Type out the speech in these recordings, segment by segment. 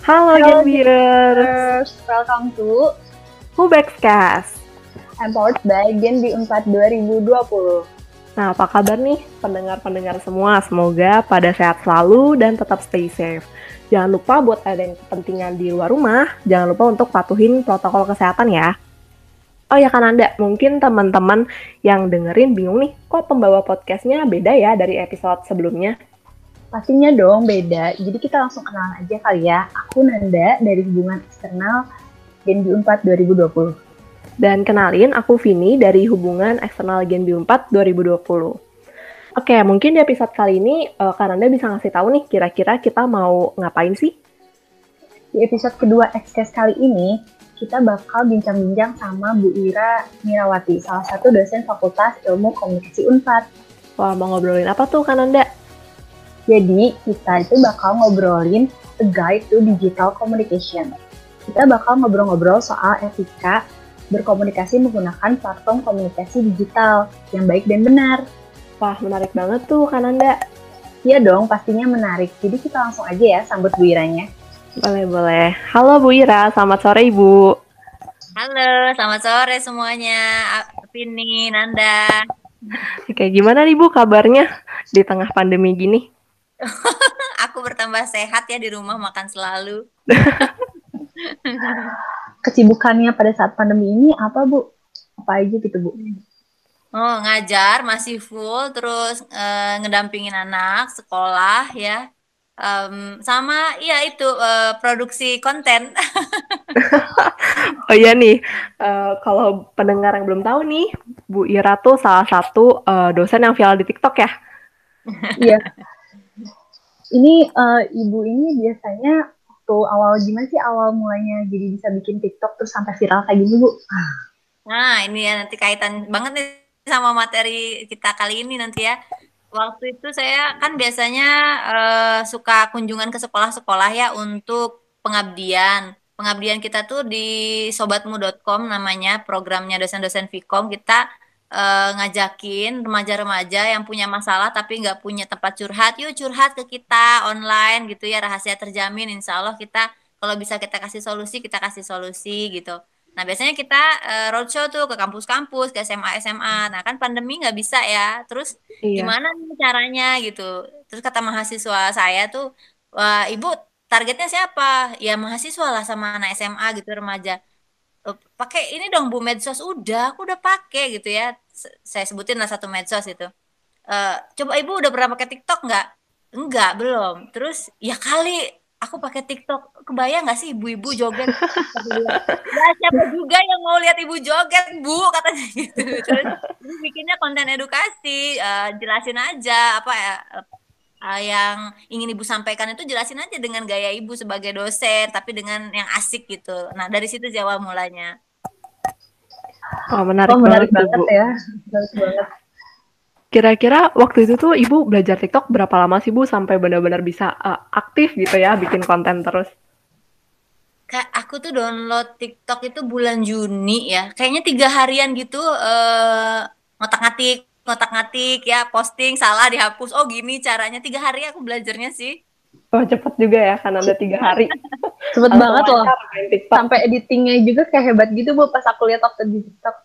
Halo, Hello, Genviewers, welcome to Hubekscast. Empowered by Gen B 4 2020. Nah, apa kabar nih pendengar-pendengar semua? Semoga pada sehat selalu dan tetap stay safe. Jangan lupa buat ada yang kepentingan di luar rumah, jangan lupa untuk patuhin protokol kesehatan ya. Oh ya kan Anda, mungkin teman-teman yang dengerin bingung nih, kok pembawa podcastnya beda ya dari episode sebelumnya? Pastinya dong beda, jadi kita langsung kenalan aja kali ya. Aku Nanda dari hubungan eksternal Gen B 4 2020. Dan kenalin, aku Vini dari hubungan eksternal Gen B 4 2020. Oke, mungkin di episode kali ini uh, Kananda bisa ngasih tahu nih kira-kira kita mau ngapain sih? Di episode kedua Xcast kali ini, kita bakal bincang-bincang sama Bu Ira Mirawati, salah satu dosen Fakultas Ilmu Komunikasi Unpad. Wah, mau ngobrolin apa tuh Kananda? Jadi, kita itu bakal ngobrolin a guide to digital communication. Kita bakal ngobrol-ngobrol soal etika berkomunikasi menggunakan platform komunikasi digital yang baik dan benar. Wah, menarik banget tuh Kananda. Iya dong, pastinya menarik. Jadi kita langsung aja ya sambut Bu Iranya. Boleh, boleh. Halo Bu Ira, selamat sore Ibu. Halo, selamat sore semuanya. Vini, Nanda. Oke, gimana nih Bu kabarnya di tengah pandemi gini? Aku bertambah sehat ya di rumah makan selalu. Kesibukannya pada saat pandemi ini apa Bu? Apa aja gitu Bu? Oh, ngajar masih full, terus eh, ngedampingin anak sekolah ya. Em, sama ya itu eh, produksi konten. Oh iya nih, eh, kalau pendengar yang belum tahu nih, Bu Ira tuh salah satu eh, dosen yang viral di TikTok ya. Iya. Ini eh, Ibu ini biasanya waktu awal gimana sih awal mulanya jadi bisa bikin TikTok terus sampai viral kayak gini Bu? Nah, ini ya nanti kaitan banget nih sama materi kita kali ini nanti ya. Waktu itu saya kan biasanya eh, suka kunjungan ke sekolah-sekolah ya untuk pengabdian. Pengabdian kita tuh di sobatmu.com namanya programnya dosen-dosen Vkom kita eh, ngajakin remaja-remaja yang punya masalah tapi nggak punya tempat curhat, yuk curhat ke kita online gitu ya rahasia terjamin. Insya Allah kita kalau bisa kita kasih solusi kita kasih solusi gitu. Nah, biasanya kita eh, roadshow tuh ke kampus-kampus, ke SMA-SMA. Nah, kan pandemi nggak bisa ya. Terus Iya. gimana nih caranya gitu. Terus kata mahasiswa saya tuh, wah ibu targetnya siapa? Ya mahasiswa lah sama anak SMA gitu remaja. "Eh, Pakai ini dong Bu medsos. Udah, aku udah pakai gitu ya. Saya sebutin lah satu medsos itu. Eh, coba ibu udah pernah pakai TikTok nggak? Enggak, belum. Terus ya kali aku pakai TikTok. Kebayang nggak sih ibu-ibu joget? Ya siapa juga yang mau lihat ibu joget, Bu, katanya gitu. Terus, bikinnya konten edukasi, eh, jelasin aja apa ya eh, yang ingin ibu sampaikan itu jelasin aja dengan gaya ibu sebagai dosen, tapi dengan yang asik gitu. Nah dari situ awal mulanya. Wah, menarik, Oh menarik banget, banget Bu. ya. Menarik banget. Kira-kira waktu itu tuh Ibu belajar TikTok berapa lama sih Bu sampai benar-benar bisa eh, aktif gitu ya bikin konten terus? Kak, aku tuh download TikTok itu bulan Juni ya. Kayaknya tiga harian gitu eh ngotak-ngatik, ngotak-ngatik ya, posting salah dihapus. Oh gini caranya tiga hari aku belajarnya sih. Wah, cepet juga ya kan ada tiga hari. Cepet Langsung banget loh. Sampai editingnya juga kayak hebat gitu Bu pas aku lihat waktu di TikTok.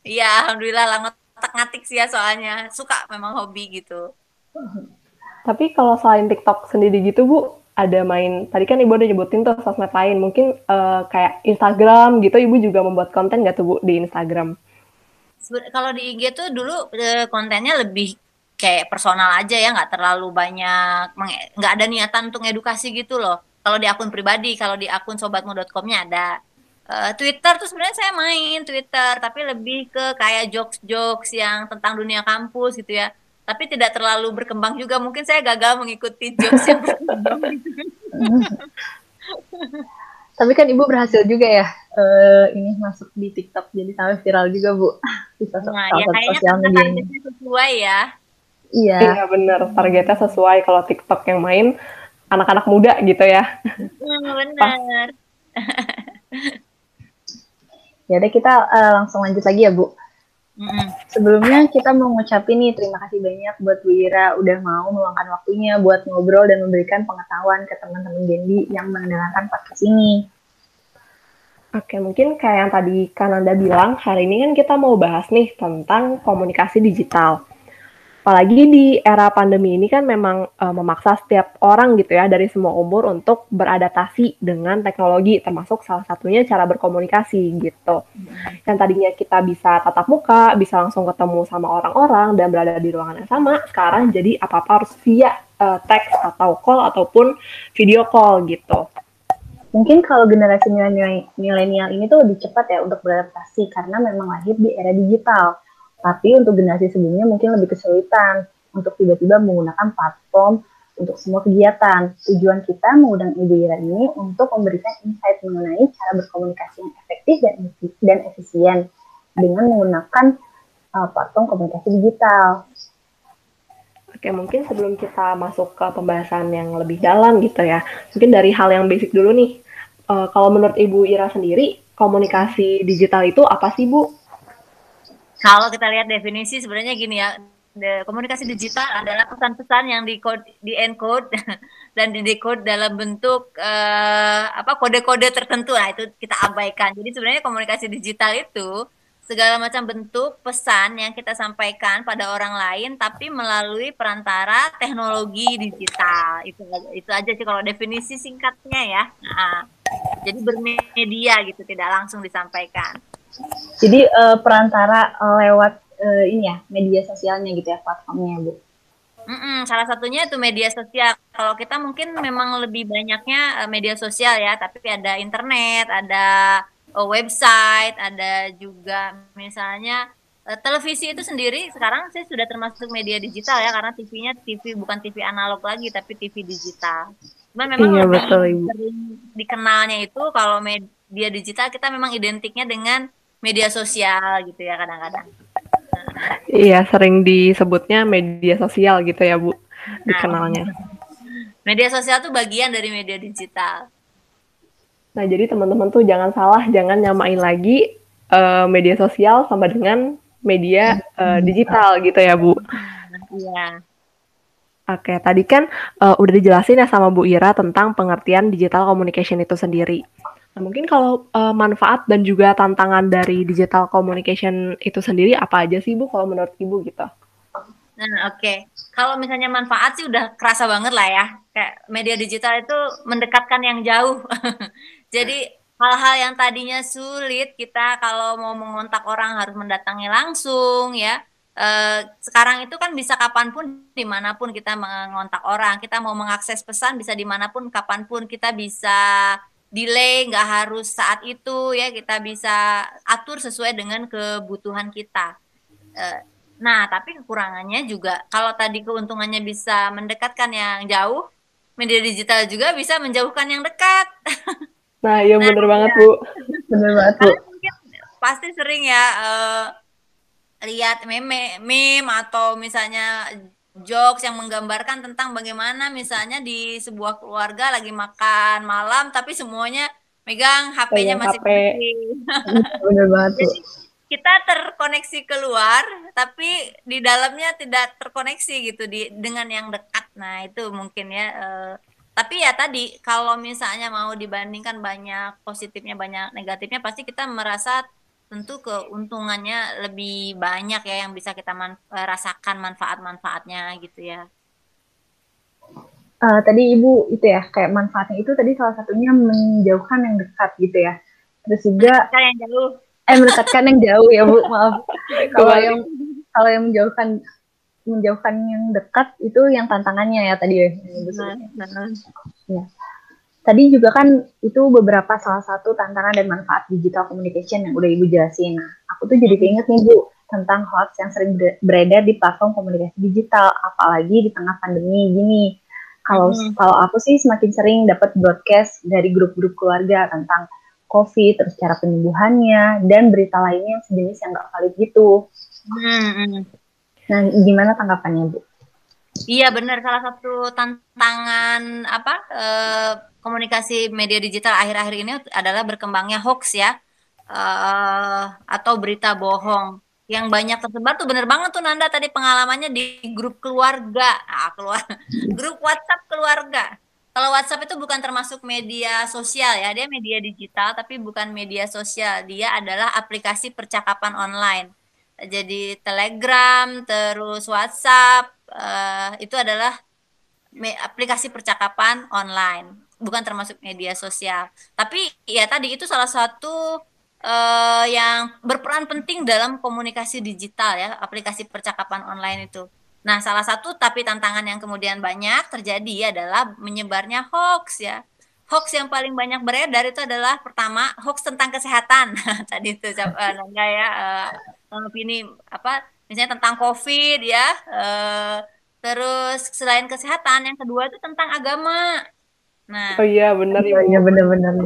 Iya, alhamdulillah lah ngotak-ngatik sih ya soalnya. Suka memang hobi gitu. Tapi kalau selain TikTok sendiri gitu Bu, ada main, tadi kan Ibu udah nyebutin tuh sosmed lain, mungkin eh, kayak Instagram gitu Ibu juga membuat konten nggak tuh Bu di Instagram? Kalau di IG tuh dulu eh, kontennya lebih kayak personal aja ya, nggak terlalu banyak, nggak ada niatan untuk edukasi gitu loh. Kalau di akun pribadi, kalau di akun sobatmu.com-nya ada. Eh, Twitter tuh sebenarnya saya main Twitter, tapi lebih ke kayak jokes-jokes yang tentang dunia kampus gitu ya. Tapi tidak terlalu berkembang juga. Mungkin saya gagal mengikuti jokes yang berkembang gitu. Tapi kan Ibu berhasil juga ya eh, ini masuk di TikTok jadi sampai viral juga Bu. Di sosok Nah, ya sosial media. targetnya sesuai ya. Iya. Iya bener, targetnya sesuai kalau TikTok yang main anak-anak muda gitu ya. Hmm, benar. Ya udah kita eh, langsung lanjut lagi ya Bu. Mm-hmm. Sebelumnya kita mau ngucapin nih terima kasih banyak buat Bu Ira udah mau meluangkan waktunya buat ngobrol dan memberikan pengetahuan ke teman-teman Gendi yang mendengarkan podcast ini. Oke, mungkin kayak yang tadi Kananda bilang, hari ini kan kita mau bahas nih tentang komunikasi digital. Apalagi di era pandemi ini kan memang uh, memaksa setiap orang gitu ya dari semua umur untuk beradaptasi dengan teknologi, termasuk salah satunya cara berkomunikasi gitu. Yang tadinya kita bisa tatap muka, bisa langsung ketemu sama orang-orang dan berada di ruangan yang sama, sekarang jadi apa-apa harus via uh, teks atau call ataupun video call gitu. Mungkin kalau generasi milenial ini tuh lebih cepat ya untuk beradaptasi karena memang lahir di era digital tapi untuk generasi sebelumnya mungkin lebih kesulitan untuk tiba-tiba menggunakan platform untuk semua kegiatan. Tujuan kita mengundang Ibu Ira ini untuk memberikan insight mengenai cara berkomunikasi yang efektif dan efisien dengan menggunakan uh, platform komunikasi digital. Oke, mungkin sebelum kita masuk ke pembahasan yang lebih dalam gitu ya, mungkin dari hal yang basic dulu nih. Uh, kalau menurut Ibu Ira sendiri, komunikasi digital itu apa sih, Bu? Kalau kita lihat definisi sebenarnya gini ya, komunikasi digital adalah pesan-pesan yang di di encode dan di decode dalam bentuk uh, apa kode-kode tertentu lah itu kita abaikan. Jadi sebenarnya komunikasi digital itu segala macam bentuk pesan yang kita sampaikan pada orang lain tapi melalui perantara teknologi digital. Itu itu aja sih kalau definisi singkatnya ya. Nah, jadi bermedia gitu tidak langsung disampaikan. Jadi uh, perantara uh, lewat uh, ini ya media sosialnya gitu ya platformnya bu. Mm-mm, salah satunya itu media sosial. Kalau kita mungkin memang lebih banyaknya uh, media sosial ya, tapi ada internet, ada uh, website, ada juga misalnya uh, televisi itu sendiri sekarang saya sudah termasuk media digital ya karena TV-nya TV bukan TV analog lagi tapi TV digital. Cuman memang iya, lebih betul, sering dikenalnya itu kalau media digital kita memang identiknya dengan media sosial gitu ya kadang-kadang. Iya, sering disebutnya media sosial gitu ya, Bu, nah, dikenalnya. Media sosial tuh bagian dari media digital. Nah, jadi teman-teman tuh jangan salah, jangan nyamain lagi uh, media sosial sama dengan media uh, digital gitu ya, Bu. Iya. Oke, tadi kan uh, udah dijelasin ya sama Bu Ira tentang pengertian digital communication itu sendiri. Nah, mungkin kalau uh, manfaat dan juga tantangan dari digital communication itu sendiri apa aja sih Bu kalau menurut Ibu gitu? Nah, oke. Okay. Kalau misalnya manfaat sih udah kerasa banget lah ya. Kayak media digital itu mendekatkan yang jauh. Jadi hal-hal yang tadinya sulit kita kalau mau mengontak orang harus mendatangi langsung ya. Eh, sekarang itu kan bisa kapan pun di mana pun kita mengontak orang. Kita mau mengakses pesan bisa di mana pun kapan pun kita bisa delay nggak harus saat itu ya kita bisa atur sesuai dengan kebutuhan kita. Eh, nah, tapi kekurangannya juga kalau tadi keuntungannya bisa mendekatkan yang jauh, media digital juga bisa menjauhkan yang dekat. Nah, iya nah, bener banget, ya. Bu. Bener banget, Bu. Mungkin pasti sering ya uh, lihat meme meme atau misalnya jokes yang menggambarkan tentang bagaimana misalnya di sebuah keluarga lagi makan malam tapi semuanya megang HP-nya masih HP. Bener banget. Jadi kita terkoneksi keluar tapi di dalamnya tidak terkoneksi gitu di dengan yang dekat. Nah, itu mungkin ya uh, tapi ya tadi kalau misalnya mau dibandingkan banyak positifnya banyak negatifnya pasti kita merasa tentu keuntungannya lebih banyak ya yang bisa kita man eh, rasakan manfaat-manfaatnya gitu ya. Uh, tadi ibu itu ya kayak manfaatnya itu tadi salah satunya menjauhkan yang dekat gitu ya. Terus juga mendekatkan yang jauh. Eh mendekatkan yang jauh ya bu maaf. kalau yang kalau yang menjauhkan menjauhkan yang dekat itu yang tantangannya ya tadi ya. Nah, nah. Ya. Tadi juga kan itu beberapa salah satu tantangan dan manfaat digital communication yang udah Ibu jelasin. Nah, aku tuh jadi keinget nih Bu tentang hoax yang sering beredar di platform komunikasi digital, apalagi di tengah pandemi gini. Kalau hmm. kalau aku sih semakin sering dapat broadcast dari grup-grup keluarga tentang COVID, terus cara penyembuhannya, dan berita lainnya yang sejenis yang nggak valid gitu. Hmm. Nah, gimana tanggapannya Bu? Iya benar. Salah satu tantangan apa eh, komunikasi media digital akhir-akhir ini adalah berkembangnya hoax ya. Uh, atau berita bohong. yang banyak tersebar tuh bener banget tuh Nanda. Tadi pengalamannya di grup keluarga. Ah keluar grup WhatsApp keluarga. Kalau WhatsApp itu bukan termasuk media sosial ya. Dia media digital tapi bukan media sosial. Dia adalah aplikasi percakapan online jadi Telegram terus WhatsApp uh, itu adalah aplikasi percakapan online bukan termasuk media sosial. Tapi ya tadi itu salah satu uh, yang berperan penting dalam komunikasi digital ya, aplikasi percakapan online itu. Nah, salah satu tapi tantangan yang kemudian banyak terjadi adalah menyebarnya hoax ya. Hoax yang paling banyak beredar itu adalah pertama hoax tentang kesehatan. tadi itu uh, ya uh, ini apa misalnya tentang COVID ya. Uh, terus selain kesehatan yang kedua itu tentang agama. Nah, oh iya benar iya, iya benar-benar.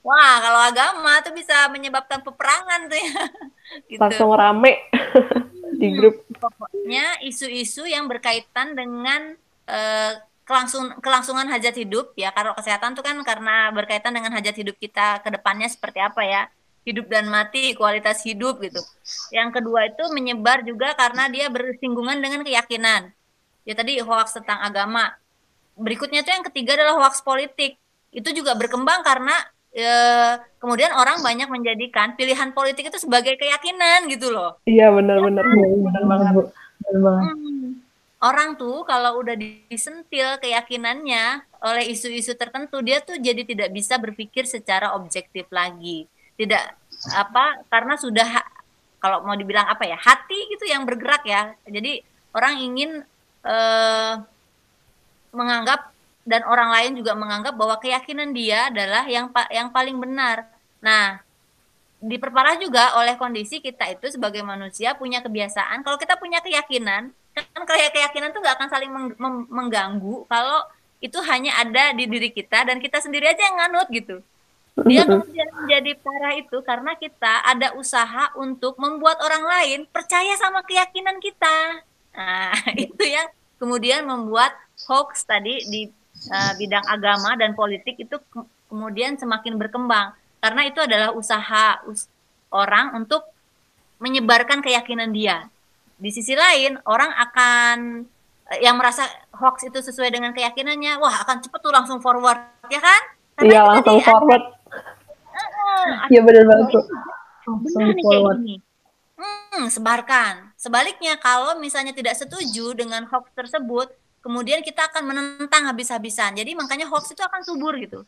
Wah, kalau agama tuh bisa menyebabkan peperangan tuh ya. gitu. Langsung rame di hmm, grup. Pokoknya isu-isu yang berkaitan dengan uh, kelangsung kelangsungan hajat hidup ya. Kalau kesehatan tuh kan karena berkaitan dengan hajat hidup kita ke depannya seperti apa ya. Hidup dan mati, kualitas hidup gitu. Yang kedua itu menyebar juga karena dia bersinggungan dengan keyakinan. Ya tadi hoax tentang agama berikutnya tuh yang ketiga adalah hoax politik. Itu juga berkembang karena e, kemudian orang banyak menjadikan pilihan politik itu sebagai keyakinan gitu loh. Iya benar-benar ya, benar banget bu. Benar banget. Hmm. Orang tuh kalau udah disentil keyakinannya oleh isu-isu tertentu, dia tuh jadi tidak bisa berpikir secara objektif lagi. Tidak apa karena sudah kalau mau dibilang apa ya hati gitu yang bergerak ya. Jadi orang ingin eh, menganggap dan orang lain juga menganggap bahwa keyakinan dia adalah yang yang paling benar. Nah, diperparah juga oleh kondisi kita itu sebagai manusia punya kebiasaan kalau kita punya keyakinan kan kayak keyakinan tuh nggak akan saling meng mengganggu kalau itu hanya ada di diri kita dan kita sendiri aja yang nganut gitu dia kemudian menjadi parah itu karena kita ada usaha untuk membuat orang lain percaya sama keyakinan kita nah itu yang kemudian membuat hoax tadi di uh, bidang agama dan politik itu ke kemudian semakin berkembang karena itu adalah usaha us orang untuk menyebarkan keyakinan dia. Di sisi lain, orang akan eh, yang merasa hoax itu sesuai dengan keyakinannya, wah akan cepet tuh langsung forward, ya kan? iya langsung forward. Iya benar banget tuh. Langsung forward. Hmm, sebarkan. Sebaliknya, kalau misalnya tidak setuju dengan hoax tersebut, kemudian kita akan menentang habis-habisan. Jadi makanya hoax itu akan subur gitu.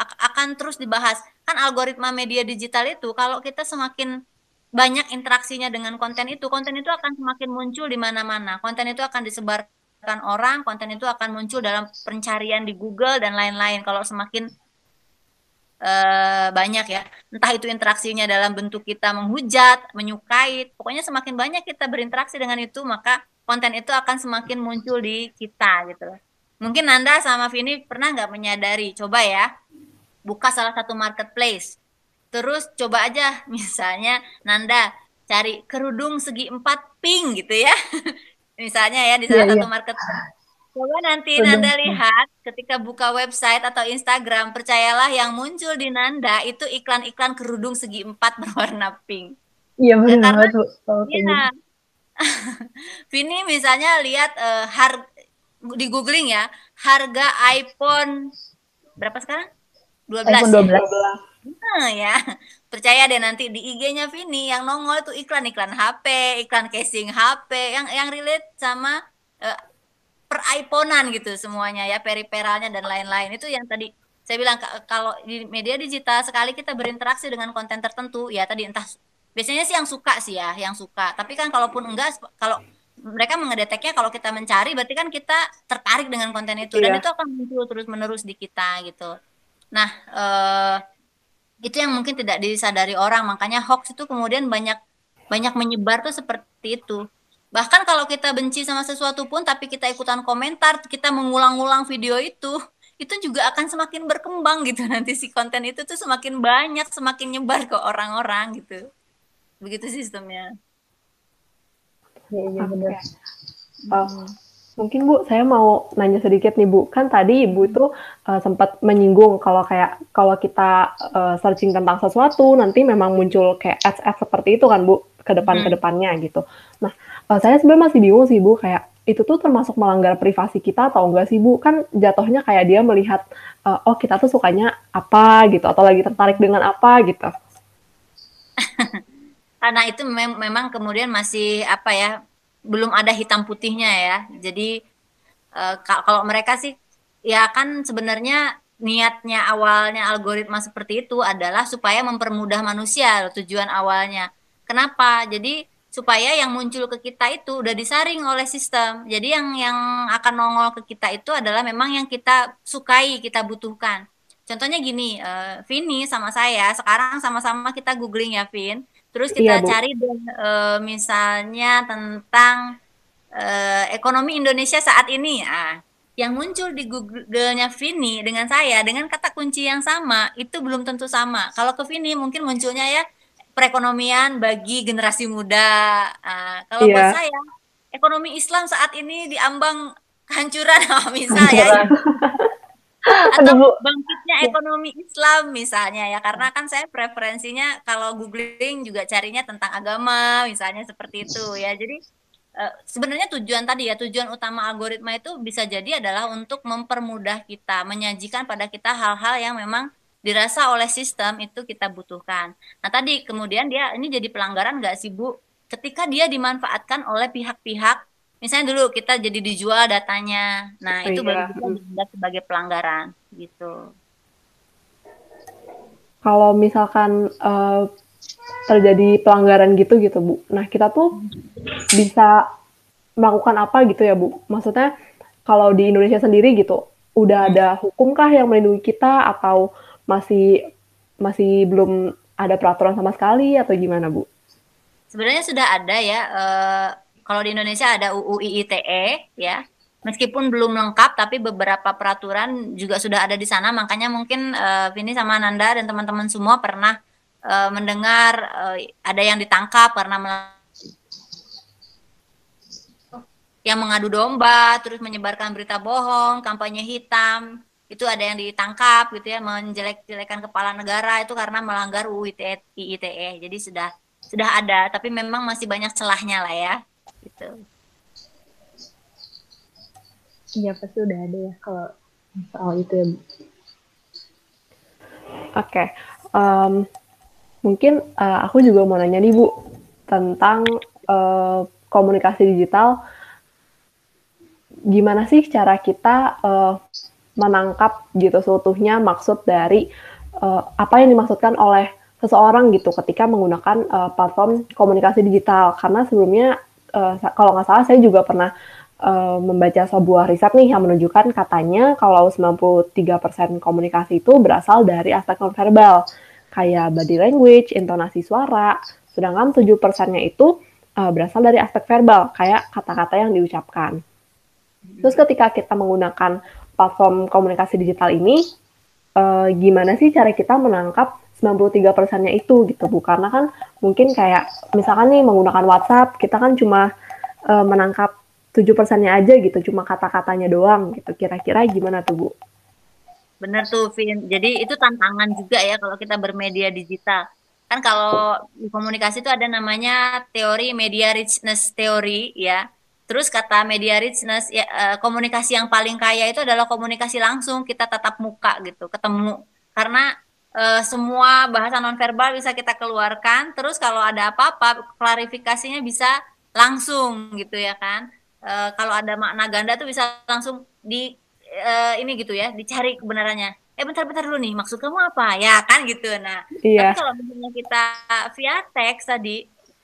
akan terus dibahas. Kan algoritma media digital itu kalau kita semakin banyak interaksinya dengan konten itu, konten itu akan semakin muncul di mana-mana. Konten itu akan disebarkan orang, konten itu akan muncul dalam pencarian di Google dan lain-lain. Kalau semakin uh, banyak ya, entah itu interaksinya dalam bentuk kita menghujat, menyukai, pokoknya semakin banyak kita berinteraksi dengan itu, maka konten itu akan semakin muncul di kita gitu Mungkin Nanda sama Vini pernah nggak menyadari, coba ya, buka salah satu marketplace. Terus coba aja misalnya Nanda cari kerudung segi empat pink gitu ya. misalnya ya di salah yeah, satu yeah. marketplace. Coba nanti Kerudung. Nanda lihat ketika buka website atau Instagram, percayalah yang muncul di Nanda itu iklan-iklan kerudung segi empat berwarna pink. Iya benar. Iya, Vini misalnya lihat uh, har di googling ya harga iPhone berapa sekarang? 12 iPhone 12. Ya? Nah ya, percaya deh nanti di IG-nya Vini yang nongol itu iklan-iklan HP, iklan casing HP yang yang relate sama uh, per iPhonean gitu semuanya ya, periperalnya dan lain-lain. Itu yang tadi saya bilang kalau di media digital sekali kita berinteraksi dengan konten tertentu ya tadi entah biasanya sih yang suka sih ya yang suka. Tapi kan kalaupun enggak kalau mereka mengedeteknya kalau kita mencari berarti kan kita tertarik dengan konten itu. Iya. dan itu akan muncul terus menerus di kita gitu. Nah eh, itu yang mungkin tidak disadari orang. Makanya hoax itu kemudian banyak banyak menyebar tuh seperti itu bahkan kalau kita benci sama sesuatu pun tapi kita ikutan komentar kita mengulang-ulang video itu itu juga akan semakin berkembang gitu. Nanti si konten itu tuh semakin banyak semakin nyebar ke orang-orang gitu. Begitu sistemnya. Iya iya benar. Uh, mungkin bu saya mau nanya sedikit nih bu. Kan tadi ibu itu uh, sempat menyinggung kalau kayak kalau kita uh, searching tentang sesuatu nanti memang muncul kayak ads ads seperti itu kan bu ke depan ke hmm. depannya gitu. Nah, uh, saya sebenarnya masih bingung sih Bu kayak itu tuh termasuk melanggar privasi kita atau enggak sih Bu? Kan jatuhnya kayak dia melihat uh, oh kita tuh sukanya apa gitu atau lagi tertarik dengan apa gitu. Karena itu mem memang kemudian masih apa ya belum ada hitam putihnya ya. Jadi uh, kalau mereka sih ya kan sebenarnya niatnya awalnya algoritma seperti itu adalah supaya mempermudah manusia tujuan awalnya. Kenapa? Jadi supaya yang muncul ke kita itu udah disaring oleh sistem. Jadi yang yang akan nongol ke kita itu adalah memang yang kita sukai, kita butuhkan. Contohnya gini, uh, Vini sama saya sekarang sama-sama kita googling ya, Vin. Terus kita iya, cari uh, misalnya tentang uh, ekonomi Indonesia saat ini. Ah, yang muncul di Google-nya Vini dengan saya dengan kata kunci yang sama itu belum tentu sama. Kalau ke Vini mungkin munculnya ya perekonomian bagi generasi muda. Nah, kalau yeah. buat saya ekonomi Islam saat ini diambang kehancuran misalnya. atau bangkitnya ekonomi Islam misalnya ya karena kan saya preferensinya kalau googling juga carinya tentang agama misalnya seperti itu ya jadi Eh, sebenarnya tujuan tadi ya tujuan utama algoritma itu bisa jadi adalah untuk mempermudah kita menyajikan pada kita hal-hal yang memang dirasa oleh sistem itu kita butuhkan. Nah tadi kemudian dia ini jadi pelanggaran nggak sih Bu? Ketika dia dimanfaatkan oleh pihak-pihak, misalnya dulu kita jadi dijual datanya, nah oh, itu iya. baru sebagai pelanggaran gitu. Kalau misalkan uh, terjadi pelanggaran gitu gitu Bu. Nah kita tuh bisa melakukan apa gitu ya Bu? Maksudnya kalau di Indonesia sendiri gitu, udah ada hukumkah yang melindungi kita atau masih masih belum ada peraturan sama sekali atau gimana Bu? Sebenarnya sudah ada ya. E, kalau di Indonesia ada UU ITE ya. Meskipun belum lengkap, tapi beberapa peraturan juga sudah ada di sana. Makanya mungkin e, Vini sama Nanda dan teman-teman semua pernah uh, mendengar uh, ada yang ditangkap karena yang mengadu domba, terus menyebarkan berita bohong, kampanye hitam, itu ada yang ditangkap gitu ya, menjelek-jelekan kepala negara itu karena melanggar UU ITE, ITE. Jadi sudah sudah ada, tapi memang masih banyak celahnya lah ya, gitu. Iya pasti udah ada ya kalau soal itu ya. Oke, okay. um, Mungkin uh, aku juga mau nanya nih Bu tentang uh, komunikasi digital. Gimana sih cara kita uh, menangkap gitu seutuhnya maksud dari uh, apa yang dimaksudkan oleh seseorang gitu ketika menggunakan uh, platform komunikasi digital karena sebelumnya uh, kalau nggak salah saya juga pernah uh, membaca sebuah riset nih yang menunjukkan katanya kalau 93% komunikasi itu berasal dari aspek nonverbal kayak body language, intonasi suara, sedangkan 7 persennya itu uh, berasal dari aspek verbal, kayak kata-kata yang diucapkan. Terus ketika kita menggunakan platform komunikasi digital ini, uh, gimana sih cara kita menangkap 93 persennya itu gitu Bu? Karena kan mungkin kayak misalkan nih menggunakan WhatsApp, kita kan cuma uh, menangkap 7 persennya aja gitu, cuma kata-katanya doang gitu. Kira-kira gimana tuh Bu? Bener tuh, Vin. Jadi itu tantangan juga ya kalau kita bermedia digital. Kan kalau komunikasi itu ada namanya teori media richness teori ya. Terus kata media richness ya, eh, komunikasi yang paling kaya itu adalah komunikasi langsung kita tatap muka gitu, ketemu. Karena e, semua bahasa nonverbal bisa kita keluarkan. Terus kalau ada apa-apa klarifikasinya bisa langsung gitu ya kan. E, kalau ada makna ganda tuh bisa langsung di uh, ini gitu ya dicari kebenarannya eh bentar-bentar dulu nih maksud kamu apa ya kan gitu nah iya. tapi kalau misalnya kita via teks tadi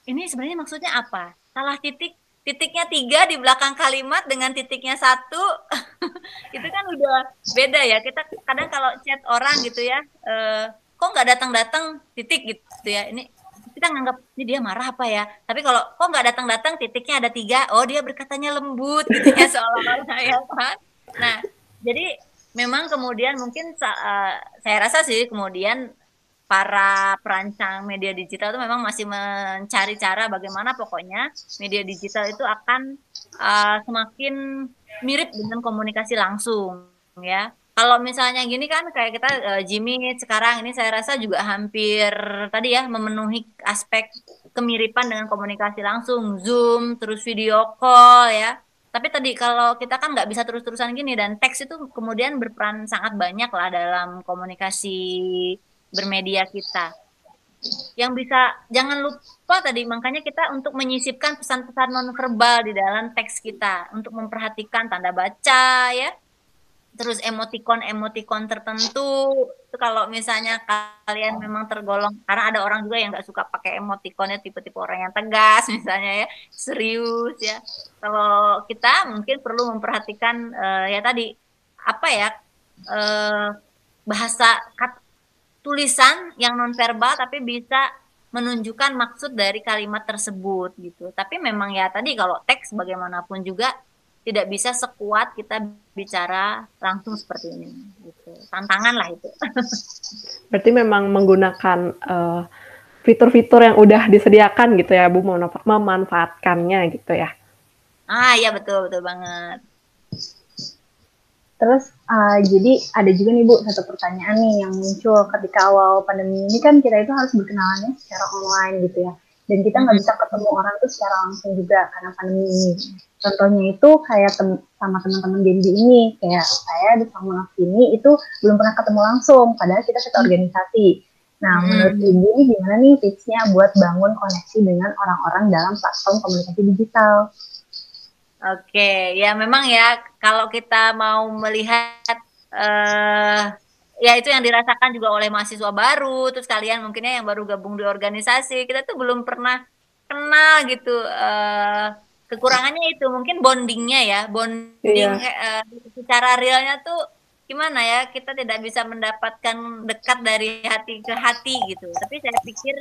ini sebenarnya maksudnya apa salah titik titiknya tiga di belakang kalimat dengan titiknya satu. Itu kan udah beda ya. Kita kadang kalau chat orang gitu ya eh, kok nggak datang-datang titik gitu ya. Ini kita nganggap ini dia marah apa ya? Tapi kalau kok nggak datang-datang titiknya ada tiga oh dia berkatanya lembut gitu ya seolah-olah ya kan. Nah jadi memang kemudian mungkin uh, saya rasa sih kemudian para perancang media digital itu memang masih mencari cara bagaimana pokoknya media digital itu akan uh, semakin mirip dengan komunikasi langsung ya. Kalau misalnya gini kan kayak kita uh, Jimmy sekarang ini saya rasa juga hampir tadi ya memenuhi aspek kemiripan dengan komunikasi langsung Zoom terus video call ya. Tapi tadi kalau kita kan nggak bisa terus-terusan gini dan teks itu kemudian berperan sangat banyak lah dalam komunikasi bermedia kita. Yang bisa jangan lupa tadi makanya kita untuk menyisipkan pesan-pesan non verbal di dalam teks kita. Untuk memperhatikan tanda baca ya. Terus emotikon-emotikon tertentu. Itu kalau misalnya kalian memang tergolong karena ada orang juga yang nggak suka pakai emotikonnya tipe-tipe orang yang tegas misalnya ya. Serius ya. Kalau kita mungkin perlu memperhatikan uh, ya tadi apa ya uh, bahasa kat, tulisan yang non verbal tapi bisa menunjukkan maksud dari kalimat tersebut gitu. Tapi memang ya tadi kalau teks bagaimanapun juga tidak bisa sekuat kita bicara langsung seperti ini gitu. Tantangan lah itu. Berarti memang menggunakan uh, fitur-fitur yang udah disediakan gitu ya bu memanfaatkannya gitu ya? Ah iya betul betul banget. Terus uh, jadi ada juga nih Bu satu pertanyaan nih yang muncul ketika awal pandemi ini kan kita itu harus berkenalannya secara online gitu ya. Dan kita nggak bisa ketemu orang tuh secara langsung juga karena pandemi ini. Contohnya itu kayak tem sama teman-teman Genji ini, kayak saya di sama ini itu belum pernah ketemu langsung, padahal kita satu organisasi. Nah, hmm. menurut Ibu ini gimana nih tipsnya buat bangun koneksi dengan orang-orang dalam platform komunikasi digital? Oke, ya memang ya kalau kita mau melihat uh, ya itu yang dirasakan juga oleh mahasiswa baru, terus kalian mungkinnya yang baru gabung di organisasi, kita tuh belum pernah kenal gitu. Uh, kekurangannya itu mungkin bondingnya ya bonding iya. uh, secara realnya tuh gimana ya kita tidak bisa mendapatkan dekat dari hati ke hati gitu tapi saya pikir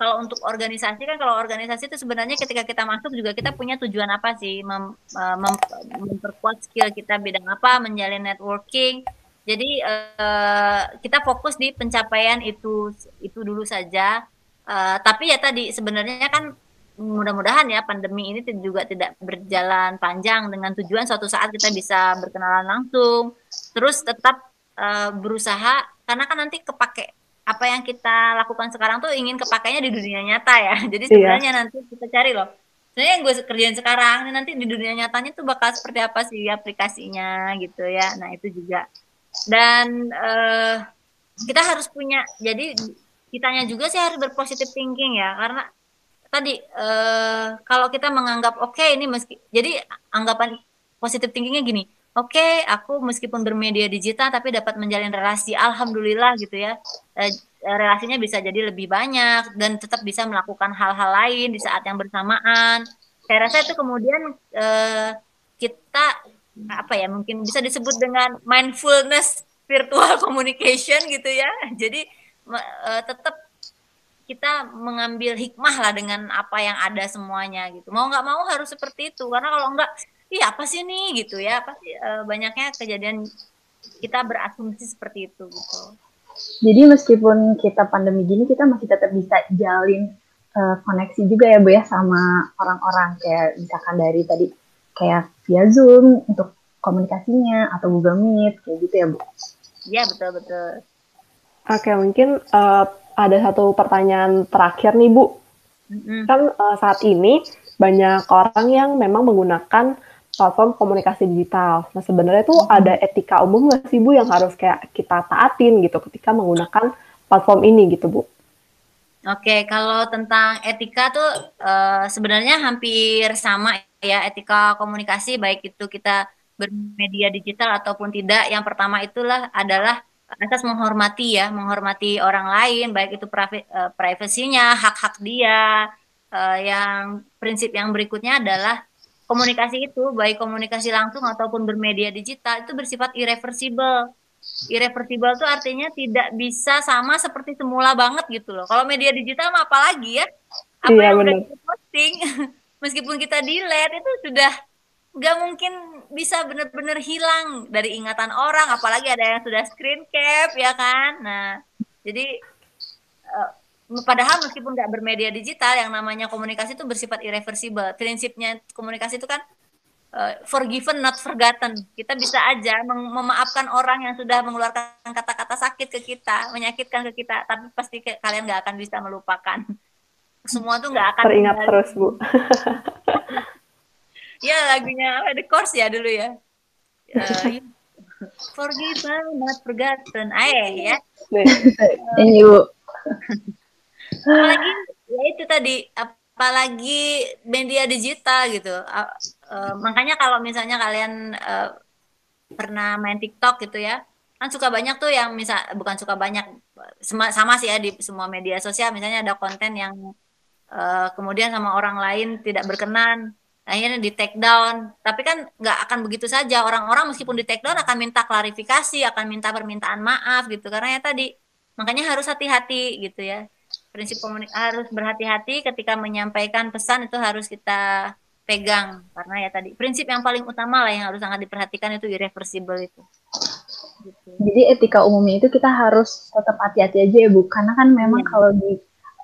kalau untuk organisasi kan kalau organisasi itu sebenarnya ketika kita masuk juga kita punya tujuan apa sih? Mem, uh, mem, memperkuat skill kita bidang apa menjalin networking. Jadi uh, kita fokus di pencapaian itu itu dulu saja. Uh, tapi ya tadi sebenarnya kan mudah-mudahan ya pandemi ini juga tidak berjalan panjang dengan tujuan suatu saat kita bisa berkenalan langsung. Terus tetap uh, berusaha karena kan nanti kepake apa yang kita lakukan sekarang tuh ingin kepakainya di dunia nyata ya jadi iya. sebenarnya iya. nanti kita cari loh sebenarnya yang gue kerjain sekarang ini nanti di dunia nyatanya tuh bakal seperti apa sih aplikasinya gitu ya nah itu juga dan uh, kita harus punya jadi kitanya juga sih harus berpositif thinking ya karena tadi uh, kalau kita menganggap oke okay, ini meski jadi anggapan positif thinkingnya gini oke okay, aku meskipun bermedia digital tapi dapat menjalin relasi. Alhamdulillah gitu ya. Uh, relasinya bisa jadi lebih banyak dan tetap bisa melakukan hal-hal lain di saat yang bersamaan. Saya rasa itu kemudian uh, kita apa ya mungkin bisa disebut dengan mindfulness virtual communication gitu ya. Jadi uh, tetap kita mengambil hikmah lah dengan apa yang ada semuanya gitu. Mau nggak mau harus seperti itu. Karena kalau nggak iya apa sih nih gitu ya pasti uh, banyaknya kejadian kita berasumsi seperti itu gitu. Jadi meskipun kita pandemi gini kita masih tetap bisa jalin uh, koneksi juga ya bu ya sama orang-orang. Kayak misalkan dari tadi kayak via zoom untuk komunikasinya atau Google Meet kayak gitu ya bu. Iya betul betul. Oke, mungkin uh, ada satu pertanyaan terakhir nih Bu. Mm-hmm. Kan uh, saat ini banyak orang yang memang menggunakan platform komunikasi digital. Nah sebenarnya tuh mm-hmm. ada etika umum nggak sih Bu yang harus kayak kita taatin gitu ketika menggunakan platform ini gitu Bu? Oke, kalau tentang etika tuh uh, sebenarnya hampir sama ya etika komunikasi baik itu kita bermedia digital ataupun tidak. Yang pertama itulah adalah asas menghormati ya, menghormati orang lain, baik itu uh, privasinya, hak-hak dia. Uh, yang prinsip yang berikutnya adalah komunikasi itu, baik komunikasi langsung ataupun bermedia digital itu bersifat irreversible. Irreversible itu artinya tidak bisa sama seperti semula banget gitu loh. Kalau media digital mah apalagi ya, apa iya, yang bener. udah posting, meskipun kita delete itu sudah nggak mungkin bisa benar-benar hilang dari ingatan orang apalagi ada yang sudah screen cap ya kan nah jadi uh, padahal meskipun nggak bermedia digital yang namanya komunikasi itu bersifat irreversible prinsipnya komunikasi itu kan uh, forgiven not forgotten. Kita bisa aja mem memaafkan orang yang sudah mengeluarkan kata-kata sakit ke kita, menyakitkan ke kita, tapi pasti ke kalian nggak akan bisa melupakan. Semua tuh nggak akan teringat kembali. terus, Bu. ya lagunya The Course ya dulu ya. Uh, forgiven not forgotten. Ayo ya. Ini, Bu. Apalagi ya itu tadi apalagi media digital gitu. Uh, makanya kalau misalnya kalian uh, pernah main TikTok gitu ya, kan suka banyak tuh yang misal bukan suka banyak sama, sama sih ya di semua media sosial. Misalnya ada konten yang uh, kemudian sama orang lain tidak berkenan akhirnya di take down. Tapi kan nggak akan begitu saja. Orang-orang meskipun di take down akan minta klarifikasi akan minta permintaan maaf gitu. Karena ya tadi makanya harus hati-hati gitu ya prinsip komunikasi harus berhati-hati ketika menyampaikan pesan itu harus kita pegang karena ya tadi prinsip yang paling utama lah yang harus sangat diperhatikan itu irreversible itu. Gitu. Jadi etika umumnya itu kita harus tetap hati-hati aja ya bu, karena kan memang ya. kalau di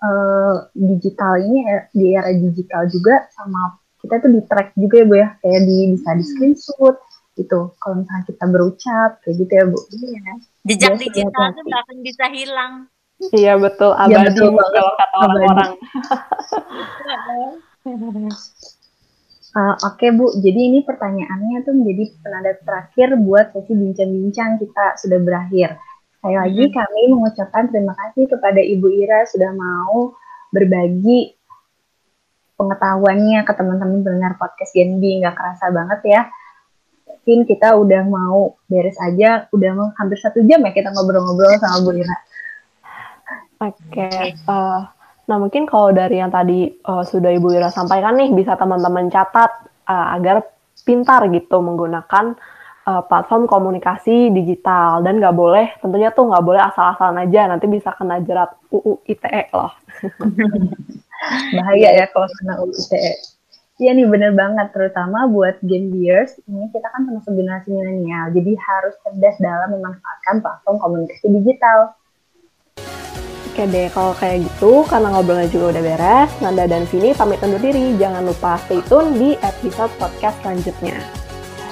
uh, digital ini ya, di era digital juga sama kita tuh di track juga ya bu ya, kayak di bisa di screenshot gitu. Kalau misalnya kita berucap kayak gitu ya bu. Iya. Jejak digital itu nggak akan bisa hilang. Iya betul, abadi ya, betul kalau kata orang-orang. Uh, Oke okay, Bu, jadi ini pertanyaannya tuh menjadi penanda terakhir buat sesi bincang-bincang kita sudah berakhir. Sekali lagi hmm. kami mengucapkan terima kasih kepada Ibu Ira sudah mau berbagi pengetahuannya ke teman-teman pendengar podcast Genbi. Nggak kerasa banget ya. Mungkin kita udah mau beres aja, udah mau hampir satu jam ya kita ngobrol-ngobrol sama Bu Ira. Oke, okay. uh, nah mungkin kalau dari yang tadi uh, sudah Ibu Ira sampaikan nih, bisa teman-teman catat uh, agar pintar gitu menggunakan uh, platform komunikasi digital dan nggak boleh, tentunya tuh nggak boleh asal-asalan aja, nanti bisa kena jerat UU ITE loh. Bahaya ya kalau kena UU ITE. Iya nih bener banget, terutama buat game viewers, ini kita kan termasuk generasi milenial, jadi harus cerdas dalam memanfaatkan platform komunikasi digital. Oke deh, kalau kayak gitu, karena ngobrolnya juga udah beres, Nanda dan Vini pamit undur diri. Jangan lupa stay tune di episode podcast selanjutnya.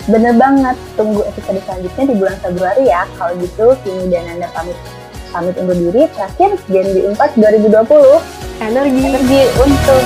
Bener banget, tunggu episode selanjutnya di bulan Februari ya. Kalau gitu, Vini dan Nanda pamit pamit undur diri. Terakhir, Gen di 4 2020. Energi. Energi untuk